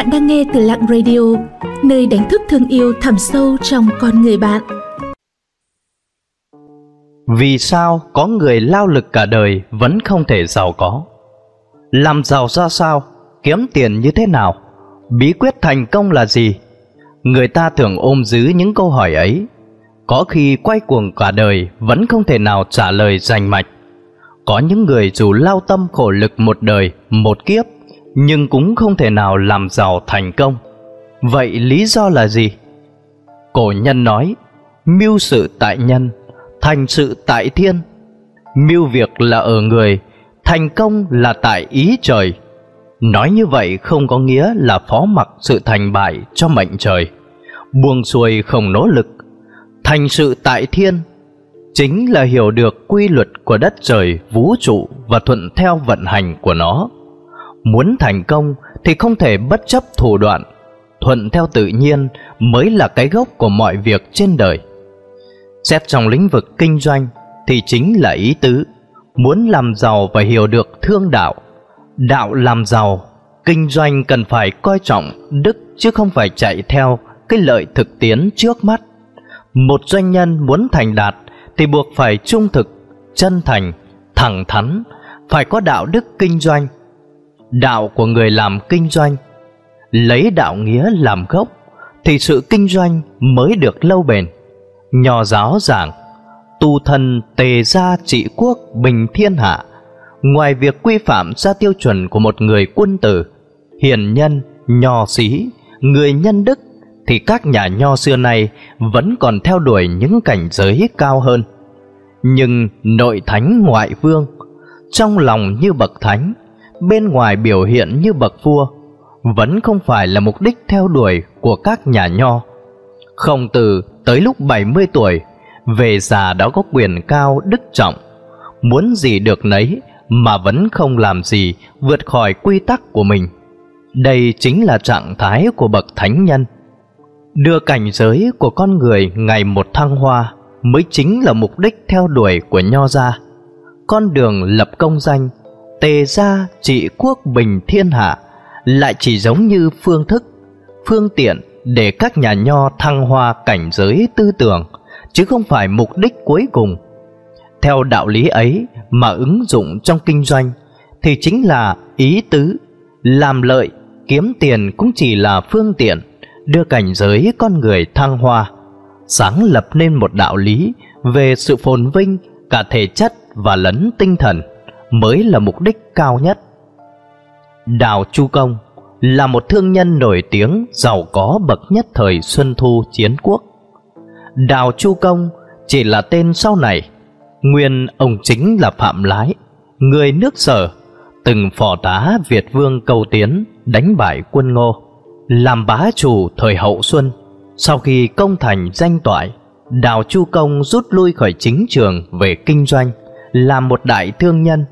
Bạn đang nghe từ Lặng Radio, nơi đánh thức thương yêu thẳm sâu trong con người bạn. Vì sao có người lao lực cả đời vẫn không thể giàu có? Làm giàu ra sao? Kiếm tiền như thế nào? Bí quyết thành công là gì? Người ta thường ôm giữ những câu hỏi ấy. Có khi quay cuồng cả đời vẫn không thể nào trả lời rành mạch. Có những người dù lao tâm khổ lực một đời, một kiếp nhưng cũng không thể nào làm giàu thành công. Vậy lý do là gì? Cổ nhân nói, mưu sự tại nhân, thành sự tại thiên. Mưu việc là ở người, thành công là tại ý trời. Nói như vậy không có nghĩa là phó mặc sự thành bại cho mệnh trời, buông xuôi không nỗ lực. Thành sự tại thiên chính là hiểu được quy luật của đất trời, vũ trụ và thuận theo vận hành của nó. Muốn thành công thì không thể bất chấp thủ đoạn, thuận theo tự nhiên mới là cái gốc của mọi việc trên đời. Xét trong lĩnh vực kinh doanh thì chính là ý tứ, muốn làm giàu và hiểu được thương đạo. Đạo làm giàu, kinh doanh cần phải coi trọng đức chứ không phải chạy theo cái lợi thực tiến trước mắt. Một doanh nhân muốn thành đạt thì buộc phải trung thực, chân thành, thẳng thắn, phải có đạo đức kinh doanh đạo của người làm kinh doanh. Lấy đạo nghĩa làm gốc, thì sự kinh doanh mới được lâu bền. Nho giáo giảng, tu thân tề gia trị quốc bình thiên hạ. Ngoài việc quy phạm ra tiêu chuẩn của một người quân tử, hiền nhân, nho sĩ, người nhân đức, thì các nhà nho xưa nay vẫn còn theo đuổi những cảnh giới cao hơn. Nhưng nội thánh ngoại vương, trong lòng như bậc thánh bên ngoài biểu hiện như bậc vua vẫn không phải là mục đích theo đuổi của các nhà nho. Không từ tới lúc 70 tuổi, về già đã có quyền cao đức trọng, muốn gì được nấy mà vẫn không làm gì vượt khỏi quy tắc của mình. Đây chính là trạng thái của bậc thánh nhân. Đưa cảnh giới của con người ngày một thăng hoa mới chính là mục đích theo đuổi của nho gia. Con đường lập công danh tề gia trị quốc bình thiên hạ, lại chỉ giống như phương thức, phương tiện để các nhà nho thăng hoa cảnh giới tư tưởng, chứ không phải mục đích cuối cùng. Theo đạo lý ấy mà ứng dụng trong kinh doanh thì chính là ý tứ, làm lợi, kiếm tiền cũng chỉ là phương tiện đưa cảnh giới con người thăng hoa, sáng lập nên một đạo lý về sự phồn vinh cả thể chất và lẫn tinh thần mới là mục đích cao nhất. Đào Chu Công là một thương nhân nổi tiếng giàu có bậc nhất thời Xuân Thu Chiến Quốc. Đào Chu Công chỉ là tên sau này, nguyên ông chính là Phạm Lái, người nước sở, từng phò tá Việt Vương cầu tiến đánh bại quân Ngô, làm bá chủ thời hậu Xuân. Sau khi công thành danh toại, Đào Chu Công rút lui khỏi chính trường về kinh doanh, làm một đại thương nhân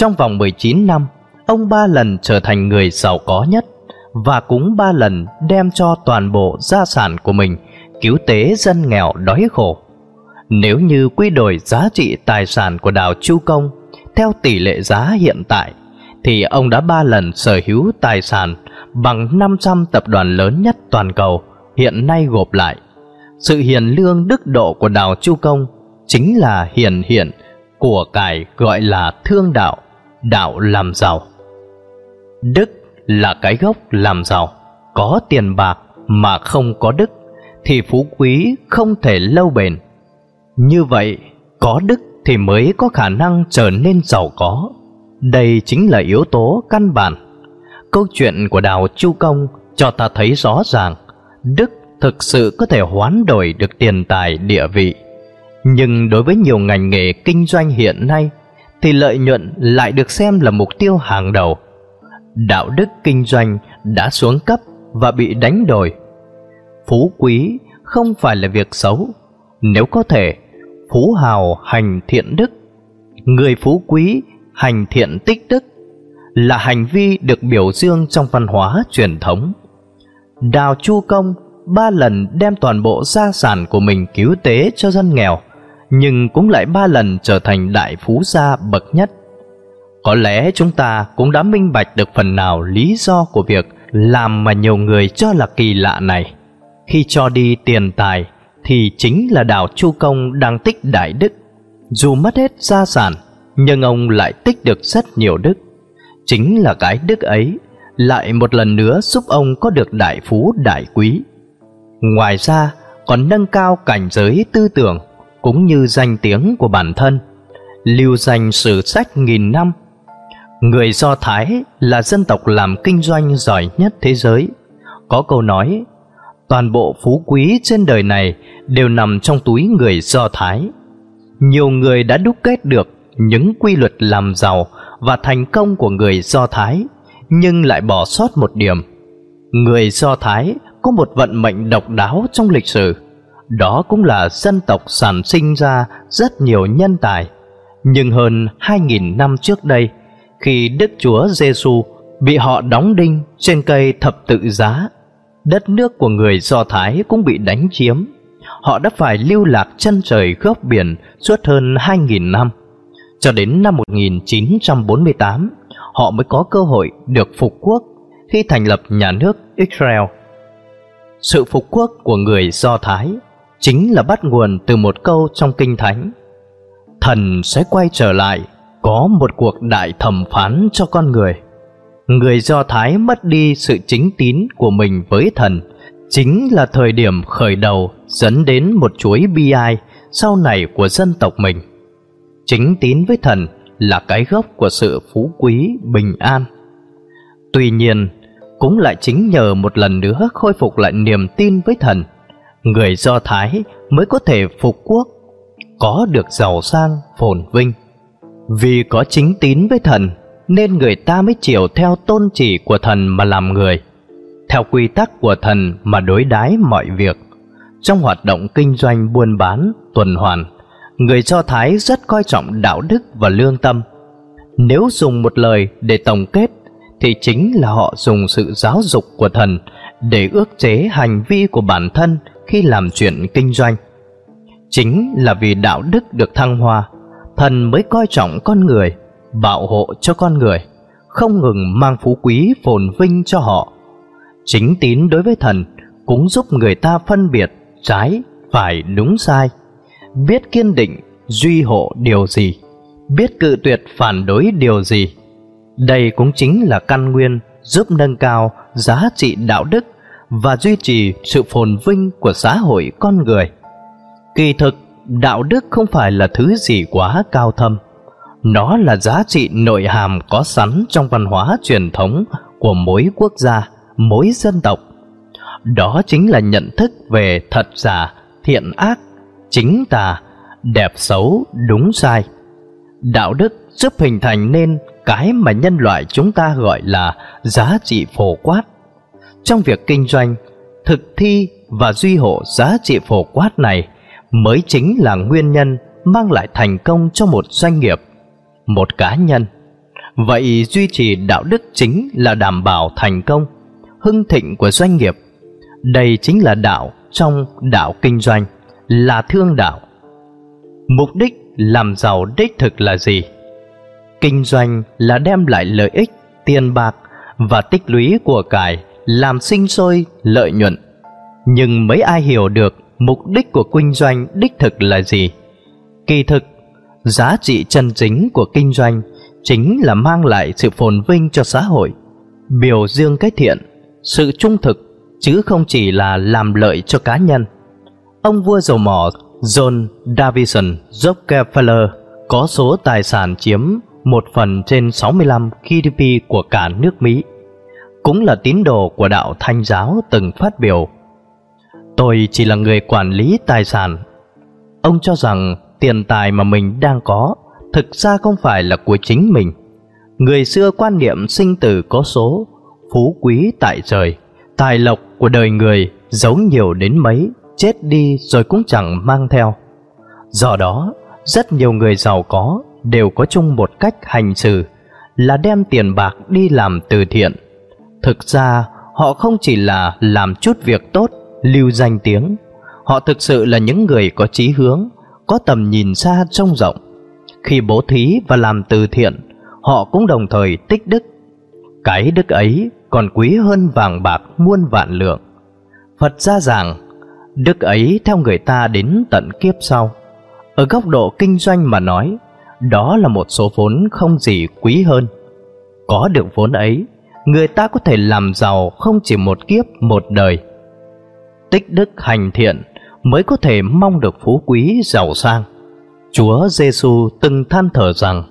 trong vòng 19 năm, ông ba lần trở thành người giàu có nhất và cũng ba lần đem cho toàn bộ gia sản của mình cứu tế dân nghèo đói khổ. Nếu như quy đổi giá trị tài sản của đào Chu Công theo tỷ lệ giá hiện tại, thì ông đã ba lần sở hữu tài sản bằng 500 tập đoàn lớn nhất toàn cầu hiện nay gộp lại. Sự hiền lương đức độ của đào Chu Công chính là hiền hiện của cải gọi là thương đạo đạo làm giàu. Đức là cái gốc làm giàu, có tiền bạc mà không có đức thì phú quý không thể lâu bền. Như vậy, có đức thì mới có khả năng trở nên giàu có. Đây chính là yếu tố căn bản. Câu chuyện của Đào Chu Công cho ta thấy rõ ràng, đức thực sự có thể hoán đổi được tiền tài địa vị. Nhưng đối với nhiều ngành nghề kinh doanh hiện nay thì lợi nhuận lại được xem là mục tiêu hàng đầu. Đạo đức kinh doanh đã xuống cấp và bị đánh đổi. Phú quý không phải là việc xấu, nếu có thể, phú hào hành thiện đức. Người phú quý hành thiện tích đức là hành vi được biểu dương trong văn hóa truyền thống. Đào Chu Công ba lần đem toàn bộ gia sản của mình cứu tế cho dân nghèo nhưng cũng lại ba lần trở thành đại phú gia bậc nhất. Có lẽ chúng ta cũng đã minh bạch được phần nào lý do của việc làm mà nhiều người cho là kỳ lạ này. Khi cho đi tiền tài thì chính là đào Chu Công đang tích đại đức. Dù mất hết gia sản, nhưng ông lại tích được rất nhiều đức. Chính là cái đức ấy lại một lần nữa giúp ông có được đại phú đại quý. Ngoài ra, còn nâng cao cảnh giới tư tưởng cũng như danh tiếng của bản thân, lưu danh sử sách nghìn năm. Người Do Thái là dân tộc làm kinh doanh giỏi nhất thế giới. Có câu nói, toàn bộ phú quý trên đời này đều nằm trong túi người Do Thái. Nhiều người đã đúc kết được những quy luật làm giàu và thành công của người Do Thái, nhưng lại bỏ sót một điểm. Người Do Thái có một vận mệnh độc đáo trong lịch sử. Đó cũng là dân tộc sản sinh ra rất nhiều nhân tài. Nhưng hơn 2.000 năm trước đây, khi Đức Chúa Giêsu bị họ đóng đinh trên cây thập tự giá, đất nước của người Do Thái cũng bị đánh chiếm. Họ đã phải lưu lạc chân trời góc biển suốt hơn 2.000 năm. Cho đến năm 1948, họ mới có cơ hội được phục quốc khi thành lập nhà nước Israel. Sự phục quốc của người Do Thái chính là bắt nguồn từ một câu trong Kinh Thánh. Thần sẽ quay trở lại, có một cuộc đại thẩm phán cho con người. Người Do Thái mất đi sự chính tín của mình với thần, chính là thời điểm khởi đầu dẫn đến một chuỗi bi ai sau này của dân tộc mình. Chính tín với thần là cái gốc của sự phú quý bình an. Tuy nhiên, cũng lại chính nhờ một lần nữa khôi phục lại niềm tin với thần, người Do Thái mới có thể phục quốc, có được giàu sang, phồn vinh. Vì có chính tín với thần, nên người ta mới chiều theo tôn chỉ của thần mà làm người, theo quy tắc của thần mà đối đái mọi việc. Trong hoạt động kinh doanh buôn bán, tuần hoàn, người Do Thái rất coi trọng đạo đức và lương tâm. Nếu dùng một lời để tổng kết thì chính là họ dùng sự giáo dục của thần để ước chế hành vi của bản thân khi làm chuyện kinh doanh. Chính là vì đạo đức được thăng hoa, thần mới coi trọng con người, bảo hộ cho con người, không ngừng mang phú quý phồn vinh cho họ. Chính tín đối với thần cũng giúp người ta phân biệt trái, phải, đúng sai, biết kiên định, duy hộ điều gì, biết cự tuyệt phản đối điều gì. Đây cũng chính là căn nguyên giúp nâng cao giá trị đạo đức và duy trì sự phồn vinh của xã hội con người. Kỳ thực, đạo đức không phải là thứ gì quá cao thâm. Nó là giá trị nội hàm có sẵn trong văn hóa truyền thống của mỗi quốc gia, mỗi dân tộc. Đó chính là nhận thức về thật giả, thiện ác, chính tà, đẹp xấu, đúng sai. Đạo đức giúp hình thành nên cái mà nhân loại chúng ta gọi là giá trị phổ quát. Trong việc kinh doanh, thực thi và duy hộ giá trị phổ quát này mới chính là nguyên nhân mang lại thành công cho một doanh nghiệp, một cá nhân. Vậy duy trì đạo đức chính là đảm bảo thành công, hưng thịnh của doanh nghiệp. Đây chính là đạo trong đạo kinh doanh, là thương đạo. Mục đích làm giàu đích thực là gì? Kinh doanh là đem lại lợi ích, tiền bạc và tích lũy của cải làm sinh sôi lợi nhuận. Nhưng mấy ai hiểu được mục đích của kinh doanh đích thực là gì? Kỳ thực, giá trị chân chính của kinh doanh chính là mang lại sự phồn vinh cho xã hội, biểu dương cái thiện, sự trung thực, chứ không chỉ là làm lợi cho cá nhân. Ông vua dầu mỏ John Davison Rockefeller có số tài sản chiếm một phần trên 65 GDP của cả nước Mỹ, cũng là tín đồ của đạo Thanh giáo từng phát biểu. Tôi chỉ là người quản lý tài sản. Ông cho rằng tiền tài mà mình đang có thực ra không phải là của chính mình. Người xưa quan niệm sinh tử có số, phú quý tại trời, tài lộc của đời người giấu nhiều đến mấy chết đi rồi cũng chẳng mang theo. Do đó, rất nhiều người giàu có đều có chung một cách hành xử là đem tiền bạc đi làm từ thiện. Thực ra, họ không chỉ là làm chút việc tốt, lưu danh tiếng, họ thực sự là những người có chí hướng, có tầm nhìn xa trông rộng. Khi bố thí và làm từ thiện, họ cũng đồng thời tích đức. Cái đức ấy còn quý hơn vàng bạc muôn vạn lượng. Phật ra rằng, đức ấy theo người ta đến tận kiếp sau. Ở góc độ kinh doanh mà nói, đó là một số vốn không gì quý hơn. Có được vốn ấy, người ta có thể làm giàu không chỉ một kiếp một đời. Tích đức hành thiện mới có thể mong được phú quý giàu sang. Chúa Giêsu từng than thở rằng,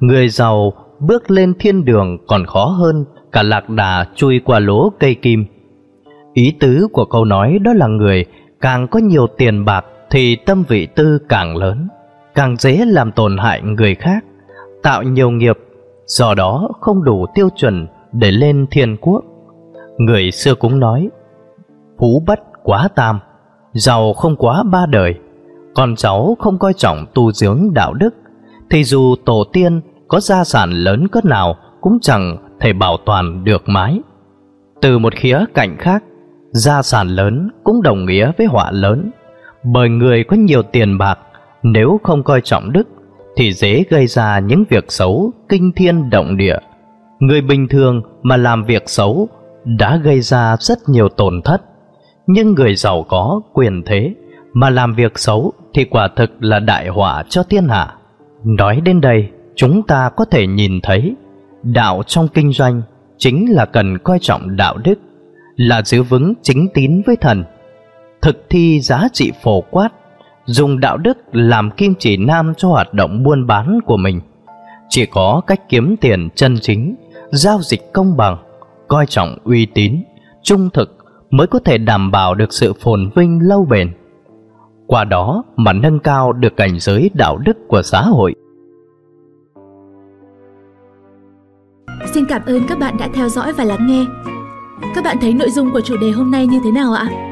người giàu bước lên thiên đường còn khó hơn cả lạc đà chui qua lỗ cây kim. Ý tứ của câu nói đó là người càng có nhiều tiền bạc thì tâm vị tư càng lớn, càng dễ làm tổn hại người khác, tạo nhiều nghiệp, do đó không đủ tiêu chuẩn để lên thiên quốc. Người xưa cũng nói, phú bất quá tam, giàu không quá ba đời, con cháu không coi trọng tu dưỡng đạo đức, thì dù tổ tiên có gia sản lớn cỡ nào cũng chẳng thể bảo toàn được mái. Từ một khía cạnh khác, gia sản lớn cũng đồng nghĩa với họa lớn, bởi người có nhiều tiền bạc nếu không coi trọng đức thì dễ gây ra những việc xấu kinh thiên động địa. Người bình thường mà làm việc xấu đã gây ra rất nhiều tổn thất, nhưng người giàu có quyền thế mà làm việc xấu thì quả thực là đại họa cho thiên hạ. Nói đến đây, chúng ta có thể nhìn thấy đạo trong kinh doanh chính là cần coi trọng đạo đức, là giữ vững chính tín với thần, thực thi giá trị phổ quát, dùng đạo đức làm kim chỉ nam cho hoạt động buôn bán của mình. Chỉ có cách kiếm tiền chân chính, giao dịch công bằng, coi trọng uy tín, trung thực mới có thể đảm bảo được sự phồn vinh lâu bền. Qua đó mà nâng cao được cảnh giới đạo đức của xã hội. Xin cảm ơn các bạn đã theo dõi và lắng nghe. Các bạn thấy nội dung của chủ đề hôm nay như thế nào ạ?